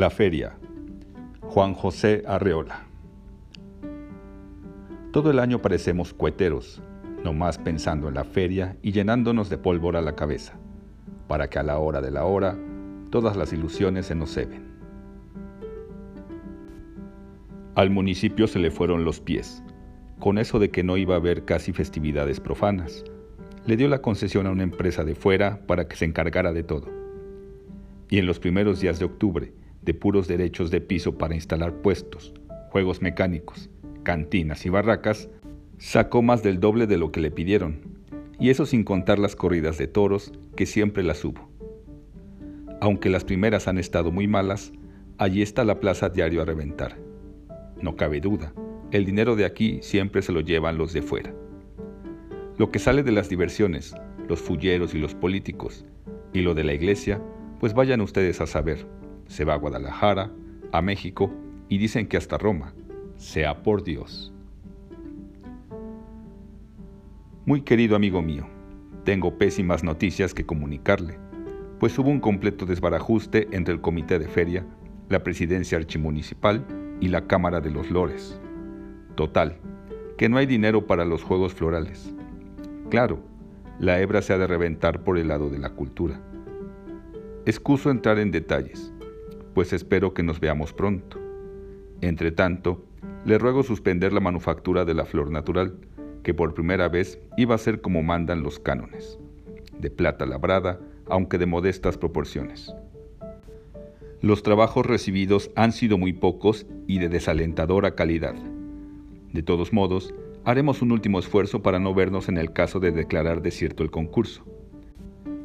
La feria. Juan José Arreola. Todo el año parecemos cueteros, nomás pensando en la feria y llenándonos de pólvora la cabeza, para que a la hora de la hora todas las ilusiones se nos ceben. Al municipio se le fueron los pies, con eso de que no iba a haber casi festividades profanas. Le dio la concesión a una empresa de fuera para que se encargara de todo. Y en los primeros días de octubre, de puros derechos de piso para instalar puestos, juegos mecánicos, cantinas y barracas, sacó más del doble de lo que le pidieron, y eso sin contar las corridas de toros, que siempre las hubo. Aunque las primeras han estado muy malas, allí está la plaza diario a reventar. No cabe duda, el dinero de aquí siempre se lo llevan los de fuera. Lo que sale de las diversiones, los fulleros y los políticos, y lo de la iglesia, pues vayan ustedes a saber se va a Guadalajara, a México y dicen que hasta Roma, sea por Dios. Muy querido amigo mío, tengo pésimas noticias que comunicarle, pues hubo un completo desbarajuste entre el comité de feria, la presidencia archimunicipal y la Cámara de los Lores. Total, que no hay dinero para los juegos florales. Claro, la hebra se ha de reventar por el lado de la cultura. Excuso entrar en detalles, pues espero que nos veamos pronto. Entre tanto, le ruego suspender la manufactura de la flor natural, que por primera vez iba a ser como mandan los cánones, de plata labrada, aunque de modestas proporciones. Los trabajos recibidos han sido muy pocos y de desalentadora calidad. De todos modos, haremos un último esfuerzo para no vernos en el caso de declarar desierto el concurso.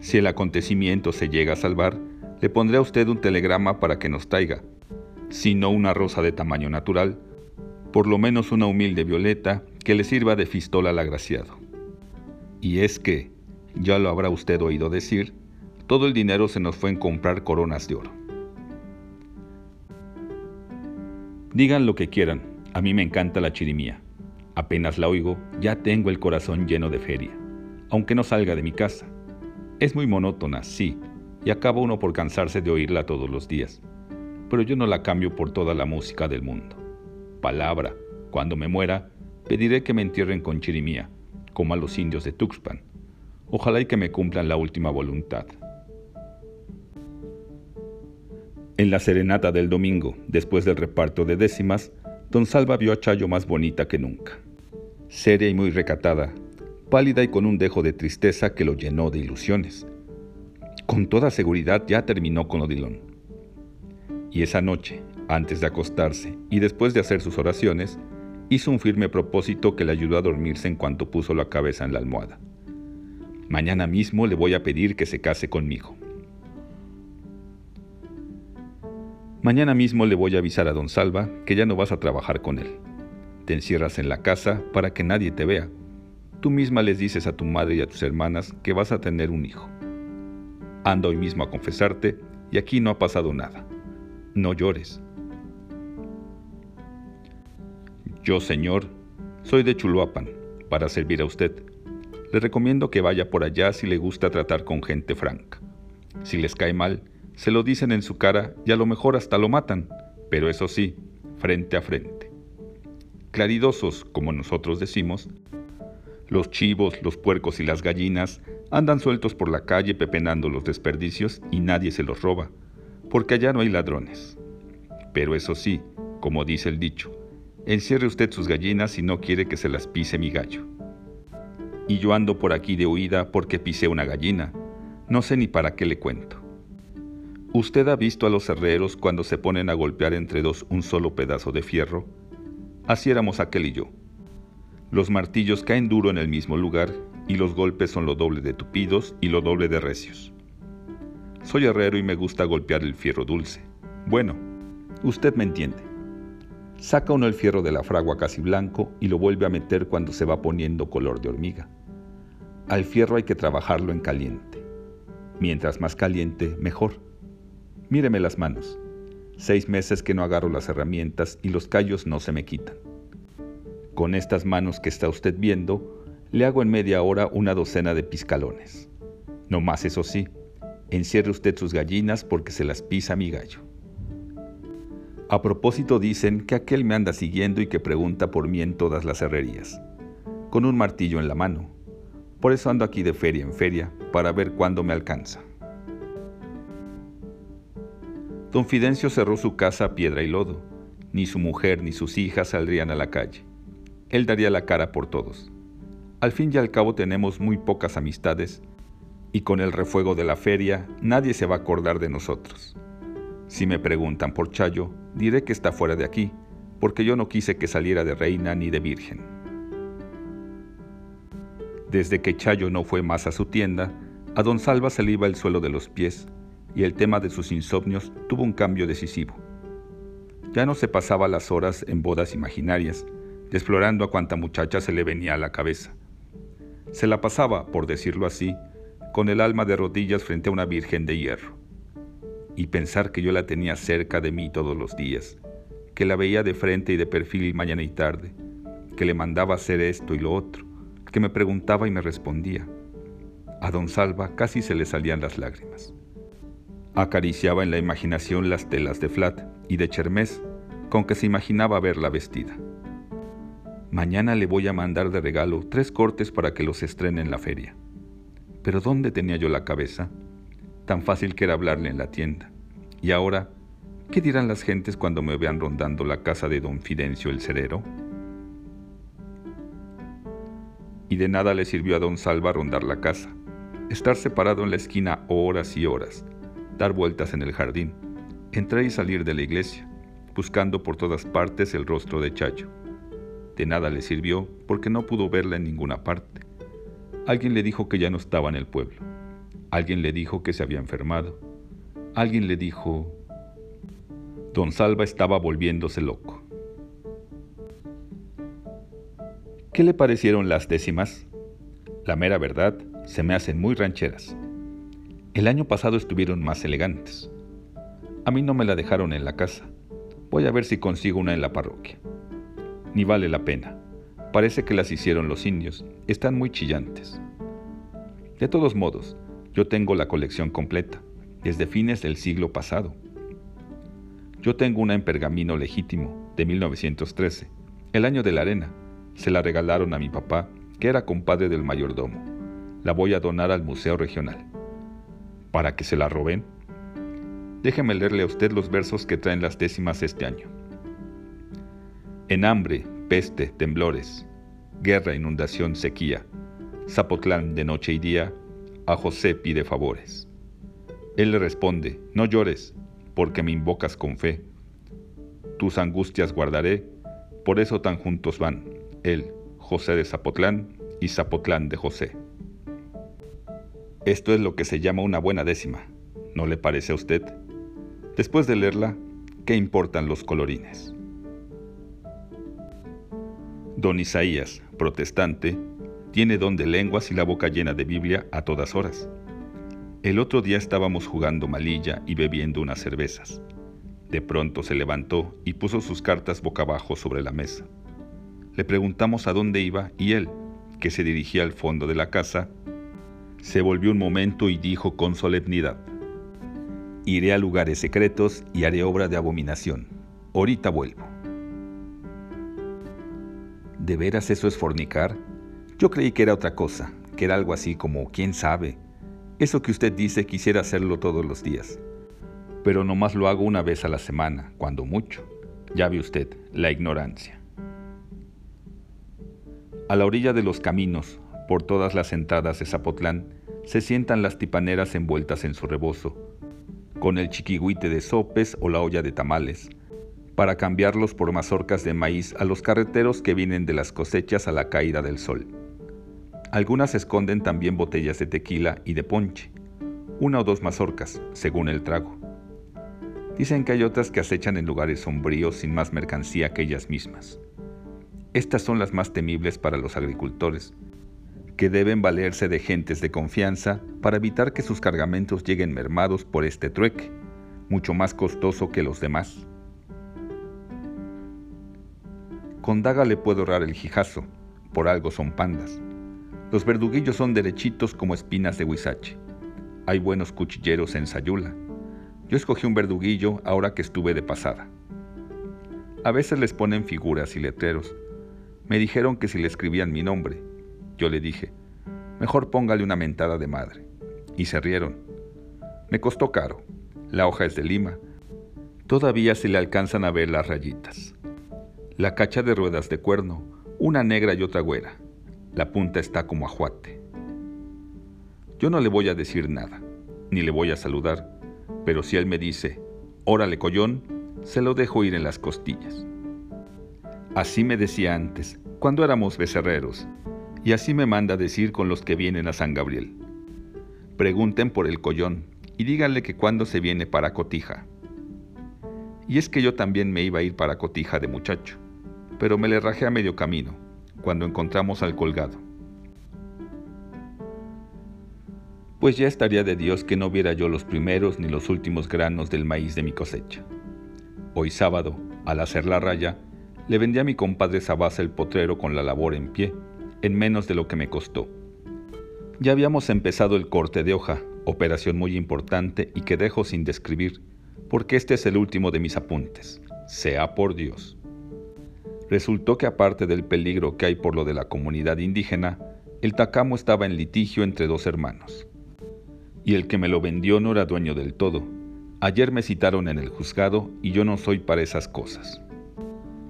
Si el acontecimiento se llega a salvar, le pondré a usted un telegrama para que nos traiga, si no una rosa de tamaño natural, por lo menos una humilde violeta que le sirva de fistola al agraciado. Y es que, ya lo habrá usted oído decir, todo el dinero se nos fue en comprar coronas de oro. Digan lo que quieran, a mí me encanta la chirimía. Apenas la oigo, ya tengo el corazón lleno de feria, aunque no salga de mi casa. Es muy monótona, sí, y acaba uno por cansarse de oírla todos los días. Pero yo no la cambio por toda la música del mundo. Palabra, cuando me muera, pediré que me entierren con chirimía, como a los indios de Tuxpan. Ojalá y que me cumplan la última voluntad. En la serenata del domingo, después del reparto de décimas, don Salva vio a Chayo más bonita que nunca. Seria y muy recatada, pálida y con un dejo de tristeza que lo llenó de ilusiones con toda seguridad ya terminó con Odilon. Y esa noche, antes de acostarse y después de hacer sus oraciones, hizo un firme propósito que le ayudó a dormirse en cuanto puso la cabeza en la almohada. Mañana mismo le voy a pedir que se case conmigo. Mañana mismo le voy a avisar a don Salva que ya no vas a trabajar con él. Te encierras en la casa para que nadie te vea. Tú misma les dices a tu madre y a tus hermanas que vas a tener un hijo. Anda hoy mismo a confesarte y aquí no ha pasado nada. No llores. Yo, señor, soy de Chuluapan, para servir a usted. Le recomiendo que vaya por allá si le gusta tratar con gente franca. Si les cae mal, se lo dicen en su cara y a lo mejor hasta lo matan, pero eso sí, frente a frente. Claridosos, como nosotros decimos, los chivos, los puercos y las gallinas Andan sueltos por la calle pepenando los desperdicios y nadie se los roba, porque allá no hay ladrones. Pero eso sí, como dice el dicho, encierre usted sus gallinas si no quiere que se las pise mi gallo. Y yo ando por aquí de huida porque pisé una gallina. No sé ni para qué le cuento. ¿Usted ha visto a los herreros cuando se ponen a golpear entre dos un solo pedazo de fierro? Así éramos aquel y yo. Los martillos caen duro en el mismo lugar y los golpes son lo doble de tupidos y lo doble de recios. Soy herrero y me gusta golpear el fierro dulce. Bueno, usted me entiende. Saca uno el fierro de la fragua casi blanco y lo vuelve a meter cuando se va poniendo color de hormiga. Al fierro hay que trabajarlo en caliente. Mientras más caliente, mejor. Míreme las manos. Seis meses que no agarro las herramientas y los callos no se me quitan. Con estas manos que está usted viendo, le hago en media hora una docena de piscalones. No más eso sí, encierre usted sus gallinas porque se las pisa mi gallo. A propósito dicen que aquel me anda siguiendo y que pregunta por mí en todas las herrerías, con un martillo en la mano. Por eso ando aquí de feria en feria, para ver cuándo me alcanza. Don Fidencio cerró su casa a piedra y lodo. Ni su mujer ni sus hijas saldrían a la calle. Él daría la cara por todos. Al fin y al cabo tenemos muy pocas amistades y con el refuego de la feria nadie se va a acordar de nosotros. Si me preguntan por Chayo, diré que está fuera de aquí, porque yo no quise que saliera de reina ni de virgen. Desde que Chayo no fue más a su tienda, a don Salva se le iba el suelo de los pies y el tema de sus insomnios tuvo un cambio decisivo. Ya no se pasaba las horas en bodas imaginarias, explorando a cuanta muchacha se le venía a la cabeza. Se la pasaba, por decirlo así, con el alma de rodillas frente a una virgen de hierro y pensar que yo la tenía cerca de mí todos los días, que la veía de frente y de perfil mañana y tarde, que le mandaba hacer esto y lo otro, que me preguntaba y me respondía. A don Salva casi se le salían las lágrimas. Acariciaba en la imaginación las telas de flat y de chermés con que se imaginaba verla vestida. Mañana le voy a mandar de regalo tres cortes para que los estrene en la feria. Pero ¿dónde tenía yo la cabeza? Tan fácil que era hablarle en la tienda. Y ahora, ¿qué dirán las gentes cuando me vean rondando la casa de don Fidencio el cerero? Y de nada le sirvió a don Salva rondar la casa, estar separado en la esquina horas y horas, dar vueltas en el jardín, entrar y salir de la iglesia, buscando por todas partes el rostro de Chacho. De nada le sirvió porque no pudo verla en ninguna parte. Alguien le dijo que ya no estaba en el pueblo. Alguien le dijo que se había enfermado. Alguien le dijo... Don Salva estaba volviéndose loco. ¿Qué le parecieron las décimas? La mera verdad, se me hacen muy rancheras. El año pasado estuvieron más elegantes. A mí no me la dejaron en la casa. Voy a ver si consigo una en la parroquia. Ni vale la pena. Parece que las hicieron los indios. Están muy chillantes. De todos modos, yo tengo la colección completa, desde fines del siglo pasado. Yo tengo una en pergamino legítimo, de 1913, el año de la arena. Se la regalaron a mi papá, que era compadre del mayordomo. La voy a donar al Museo Regional. ¿Para que se la roben? Déjeme leerle a usted los versos que traen las décimas este año. En hambre, peste, temblores, guerra, inundación, sequía, Zapotlán de noche y día, a José pide favores. Él le responde, no llores, porque me invocas con fe. Tus angustias guardaré, por eso tan juntos van, él, José de Zapotlán, y Zapotlán de José. Esto es lo que se llama una buena décima, ¿no le parece a usted? Después de leerla, ¿qué importan los colorines? Don Isaías, protestante, tiene don de lenguas y la boca llena de Biblia a todas horas. El otro día estábamos jugando malilla y bebiendo unas cervezas. De pronto se levantó y puso sus cartas boca abajo sobre la mesa. Le preguntamos a dónde iba y él, que se dirigía al fondo de la casa, se volvió un momento y dijo con solemnidad, Iré a lugares secretos y haré obra de abominación. Ahorita vuelvo. ¿De veras eso es fornicar? Yo creí que era otra cosa, que era algo así como, quién sabe. Eso que usted dice quisiera hacerlo todos los días. Pero nomás lo hago una vez a la semana, cuando mucho. Ya ve usted, la ignorancia. A la orilla de los caminos, por todas las entradas de Zapotlán, se sientan las tipaneras envueltas en su rebozo, con el chiquigüite de sopes o la olla de tamales, para cambiarlos por mazorcas de maíz a los carreteros que vienen de las cosechas a la caída del sol. Algunas esconden también botellas de tequila y de ponche, una o dos mazorcas, según el trago. Dicen que hay otras que acechan en lugares sombríos sin más mercancía que ellas mismas. Estas son las más temibles para los agricultores, que deben valerse de gentes de confianza para evitar que sus cargamentos lleguen mermados por este trueque, mucho más costoso que los demás. Con daga le puedo ahorrar el jijazo, por algo son pandas. Los verduguillos son derechitos como espinas de huizache. Hay buenos cuchilleros en Sayula. Yo escogí un verduguillo ahora que estuve de pasada. A veces les ponen figuras y letreros. Me dijeron que si le escribían mi nombre, yo le dije, mejor póngale una mentada de madre. Y se rieron. Me costó caro. La hoja es de lima. Todavía se le alcanzan a ver las rayitas. La cacha de ruedas de cuerno, una negra y otra güera. La punta está como ajuate. Yo no le voy a decir nada, ni le voy a saludar, pero si él me dice, órale collón, se lo dejo ir en las costillas. Así me decía antes, cuando éramos becerreros, y así me manda decir con los que vienen a San Gabriel. Pregunten por el collón y díganle que cuando se viene para Cotija. Y es que yo también me iba a ir para Cotija de muchacho, pero me le rajé a medio camino, cuando encontramos al colgado. Pues ya estaría de Dios que no viera yo los primeros ni los últimos granos del maíz de mi cosecha. Hoy sábado, al hacer la raya, le vendí a mi compadre Sabasa el potrero con la labor en pie, en menos de lo que me costó. Ya habíamos empezado el corte de hoja, operación muy importante y que dejo sin describir, porque este es el último de mis apuntes. Sea por Dios. Resultó que aparte del peligro que hay por lo de la comunidad indígena, el tacamo estaba en litigio entre dos hermanos. Y el que me lo vendió no era dueño del todo, Ayer me citaron en el juzgado y yo no soy para esas cosas.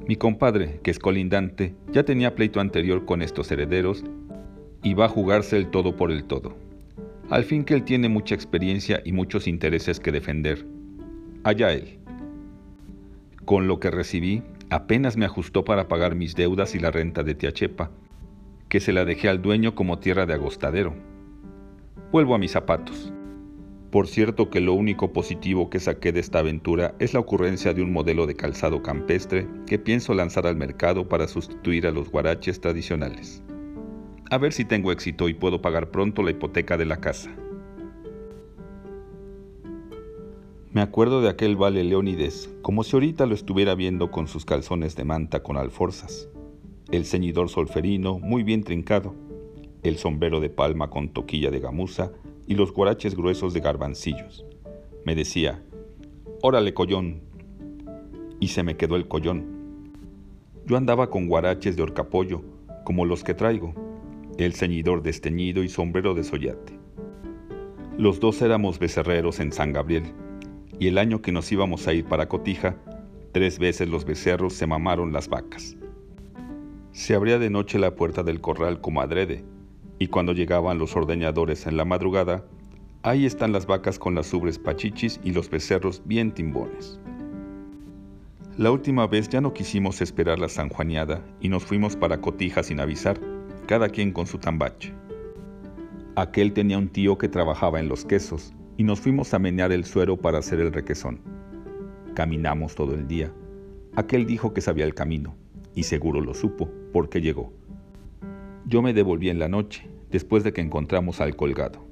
Mi compadre, que es colindante, ya tenía pleito anterior con estos herederos y va a jugarse el todo por el todo. Al fin que él tiene mucha experiencia y muchos intereses que defender. Allá él. Con lo que recibí, apenas me ajustó para pagar mis deudas y la renta de Tiachepa, que se la dejé al dueño como tierra de agostadero. Vuelvo a mis zapatos. Por cierto que lo único positivo que saqué de esta aventura es la ocurrencia de un modelo de calzado campestre que pienso lanzar al mercado para sustituir a los guaraches tradicionales. A ver si tengo éxito y puedo pagar pronto la hipoteca de la casa. Me acuerdo de aquel vale Leónides, como si ahorita lo estuviera viendo con sus calzones de manta con alforzas, el ceñidor solferino muy bien trincado, el sombrero de palma con toquilla de gamuza y los guaraches gruesos de garbancillos. Me decía, órale collón. Y se me quedó el collón. Yo andaba con guaraches de horcapollo, como los que traigo, el ceñidor desteñido y sombrero de soyate. Los dos éramos becerreros en San Gabriel, y el año que nos íbamos a ir para Cotija, tres veces los becerros se mamaron las vacas. Se abría de noche la puerta del corral como adrede, y cuando llegaban los ordeñadores en la madrugada, ahí están las vacas con las ubres pachichis y los becerros bien timbones. La última vez ya no quisimos esperar la sanjuaneada y nos fuimos para Cotija sin avisar, cada quien con su tambache. Aquel tenía un tío que trabajaba en los quesos y nos fuimos a menear el suero para hacer el requesón. Caminamos todo el día. Aquel dijo que sabía el camino y seguro lo supo porque llegó. Yo me devolví en la noche, después de que encontramos al colgado.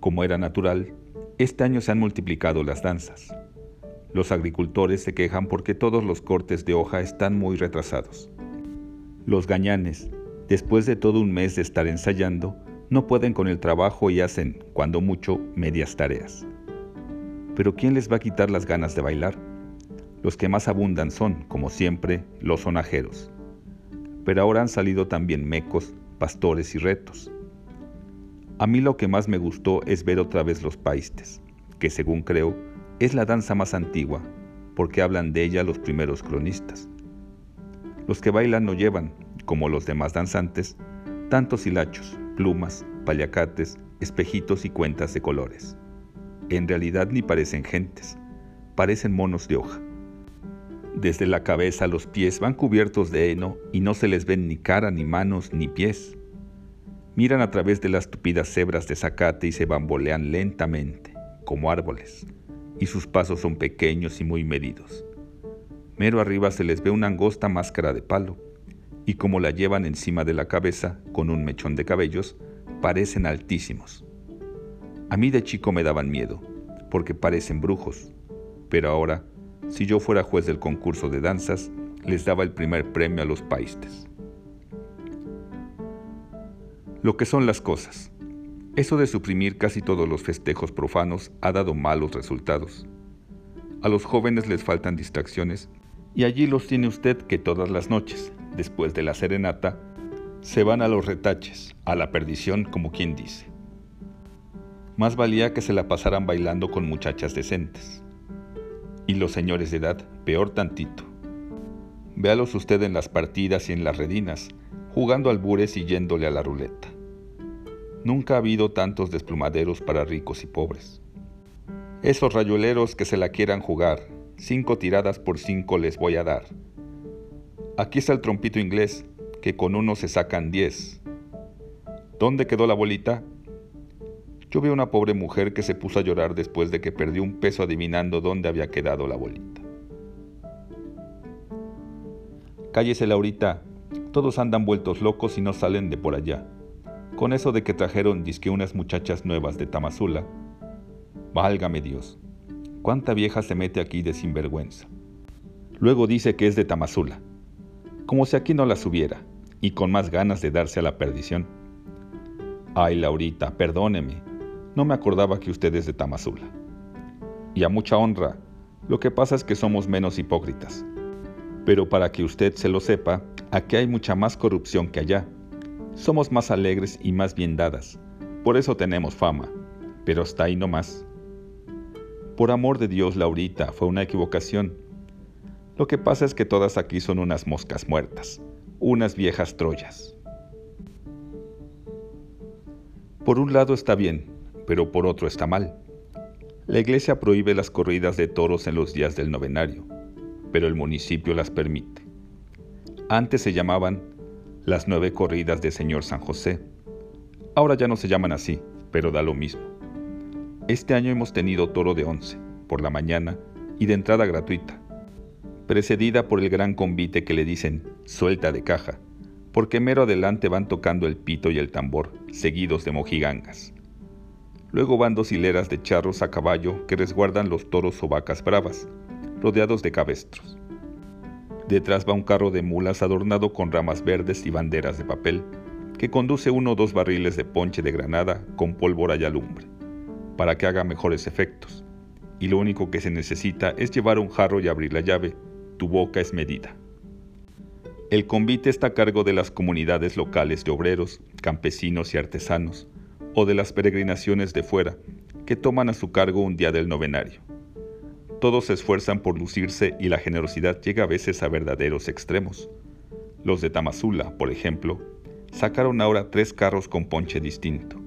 Como era natural, este año se han multiplicado las danzas. Los agricultores se quejan porque todos los cortes de hoja están muy retrasados. Los gañanes, después de todo un mes de estar ensayando, no pueden con el trabajo y hacen, cuando mucho, medias tareas. Pero ¿quién les va a quitar las ganas de bailar? Los que más abundan son, como siempre, los sonajeros pero ahora han salido también mecos, pastores y retos. A mí lo que más me gustó es ver otra vez los paistes, que según creo es la danza más antigua, porque hablan de ella los primeros cronistas. Los que bailan no llevan, como los demás danzantes, tantos hilachos, plumas, paliacates, espejitos y cuentas de colores. En realidad ni parecen gentes, parecen monos de hoja. Desde la cabeza a los pies van cubiertos de heno y no se les ven ni cara, ni manos, ni pies. Miran a través de las tupidas cebras de zacate y se bambolean lentamente, como árboles, y sus pasos son pequeños y muy medidos. Mero arriba se les ve una angosta máscara de palo, y como la llevan encima de la cabeza con un mechón de cabellos, parecen altísimos. A mí de chico me daban miedo, porque parecen brujos, pero ahora si yo fuera juez del concurso de danzas, les daba el primer premio a los paistes. Lo que son las cosas. Eso de suprimir casi todos los festejos profanos ha dado malos resultados. A los jóvenes les faltan distracciones y allí los tiene usted que todas las noches, después de la serenata, se van a los retaches, a la perdición como quien dice. Más valía que se la pasaran bailando con muchachas decentes. Y los señores de edad, peor tantito. Véalos usted en las partidas y en las redinas, jugando albures y yéndole a la ruleta. Nunca ha habido tantos desplumaderos para ricos y pobres. Esos rayueleros que se la quieran jugar, cinco tiradas por cinco les voy a dar. Aquí está el trompito inglés, que con uno se sacan diez. ¿Dónde quedó la bolita? Yo vi a una pobre mujer que se puso a llorar después de que perdió un peso adivinando dónde había quedado la bolita. Cállese, Laurita. Todos andan vueltos locos y no salen de por allá. Con eso de que trajeron disque unas muchachas nuevas de Tamazula. Válgame Dios. ¿Cuánta vieja se mete aquí de sinvergüenza? Luego dice que es de Tamazula. Como si aquí no las hubiera, y con más ganas de darse a la perdición. Ay, Laurita, perdóneme. No me acordaba que usted es de Tamazula. Y a mucha honra, lo que pasa es que somos menos hipócritas. Pero para que usted se lo sepa, aquí hay mucha más corrupción que allá. Somos más alegres y más bien dadas. Por eso tenemos fama. Pero hasta ahí no más. Por amor de Dios, Laurita, fue una equivocación. Lo que pasa es que todas aquí son unas moscas muertas, unas viejas trollas. Por un lado está bien, pero por otro está mal. La iglesia prohíbe las corridas de toros en los días del novenario pero el municipio las permite. Antes se llamaban las nueve corridas de Señor San José. Ahora ya no se llaman así, pero da lo mismo. Este año hemos tenido toro de once, por la mañana, y de entrada gratuita, precedida por el gran convite que le dicen suelta de caja, porque mero adelante van tocando el pito y el tambor, seguidos de mojigangas. Luego van dos hileras de charros a caballo que resguardan los toros o vacas bravas, rodeados de cabestros. Detrás va un carro de mulas adornado con ramas verdes y banderas de papel, que conduce uno o dos barriles de ponche de granada con pólvora y alumbre, para que haga mejores efectos. Y lo único que se necesita es llevar un jarro y abrir la llave, tu boca es medida. El convite está a cargo de las comunidades locales de obreros, campesinos y artesanos, o de las peregrinaciones de fuera, que toman a su cargo un día del novenario. Todos se esfuerzan por lucirse y la generosidad llega a veces a verdaderos extremos. Los de Tamazula, por ejemplo, sacaron ahora tres carros con ponche distinto,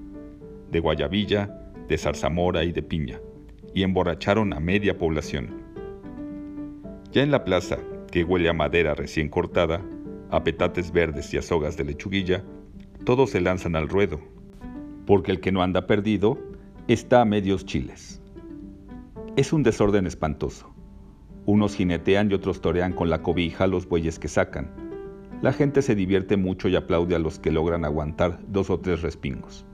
de guayabilla, de zarzamora y de piña, y emborracharon a media población. Ya en la plaza, que huele a madera recién cortada, a petates verdes y a sogas de lechuguilla, todos se lanzan al ruedo, porque el que no anda perdido está a medios chiles. Es un desorden espantoso. Unos jinetean y otros torean con la cobija los bueyes que sacan. La gente se divierte mucho y aplaude a los que logran aguantar dos o tres respingos.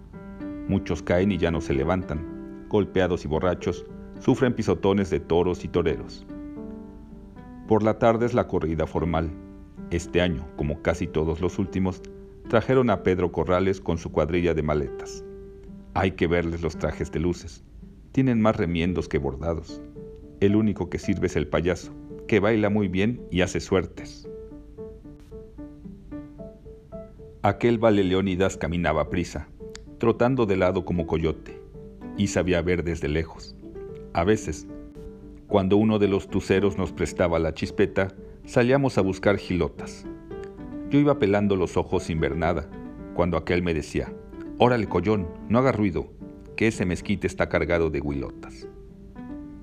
Muchos caen y ya no se levantan. Golpeados y borrachos, sufren pisotones de toros y toreros. Por la tarde es la corrida formal. Este año, como casi todos los últimos, trajeron a Pedro Corrales con su cuadrilla de maletas. Hay que verles los trajes de luces tienen más remiendos que bordados. El único que sirve es el payaso, que baila muy bien y hace suertes. Aquel vale Leónidas caminaba a prisa, trotando de lado como coyote, y sabía ver desde lejos. A veces, cuando uno de los tuceros nos prestaba la chispeta, salíamos a buscar gilotas. Yo iba pelando los ojos sin ver nada, cuando aquel me decía, Órale, collón, no haga ruido, que ese mezquite está cargado de huilotas.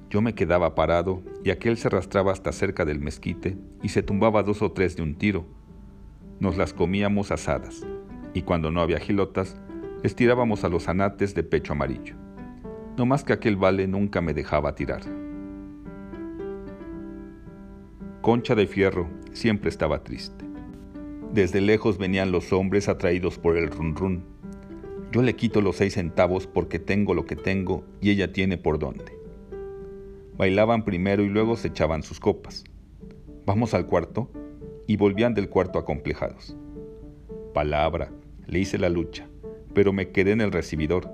Yo me quedaba parado y aquel se arrastraba hasta cerca del mezquite y se tumbaba dos o tres de un tiro. Nos las comíamos asadas y cuando no había gilotas, les tirábamos a los anates de pecho amarillo. No más que aquel vale nunca me dejaba tirar. Concha de Fierro siempre estaba triste. Desde lejos venían los hombres atraídos por el run run yo le quito los seis centavos porque tengo lo que tengo y ella tiene por dónde. Bailaban primero y luego se echaban sus copas. Vamos al cuarto y volvían del cuarto acomplejados. Palabra, le hice la lucha, pero me quedé en el recibidor.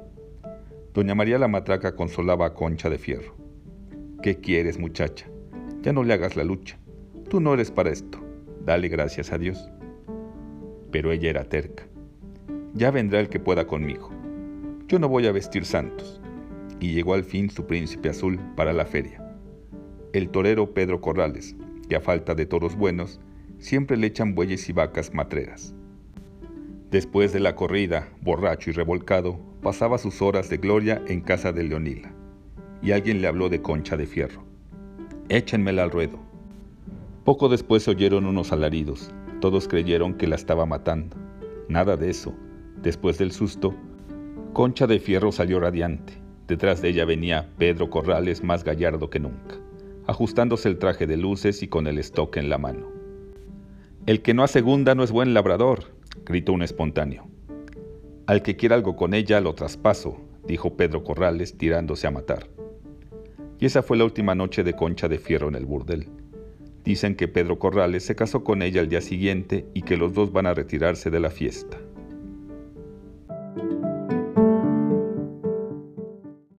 Doña María la Matraca consolaba a Concha de Fierro. ¿Qué quieres, muchacha? Ya no le hagas la lucha. Tú no eres para esto. Dale gracias a Dios. Pero ella era terca. Ya vendrá el que pueda conmigo. Yo no voy a vestir santos. Y llegó al fin su príncipe azul para la feria. El torero Pedro Corrales, que a falta de toros buenos, siempre le echan bueyes y vacas matreras. Después de la corrida, borracho y revolcado, pasaba sus horas de gloria en casa de Leonila, y alguien le habló de concha de fierro. Échenmela al ruedo. Poco después se oyeron unos alaridos. Todos creyeron que la estaba matando. Nada de eso. Después del susto, Concha de Fierro salió radiante. Detrás de ella venía Pedro Corrales más gallardo que nunca, ajustándose el traje de luces y con el estoque en la mano. El que no asegunda no es buen labrador, gritó un espontáneo. Al que quiera algo con ella lo traspaso, dijo Pedro Corrales tirándose a matar. Y esa fue la última noche de Concha de Fierro en el burdel. Dicen que Pedro Corrales se casó con ella al día siguiente y que los dos van a retirarse de la fiesta.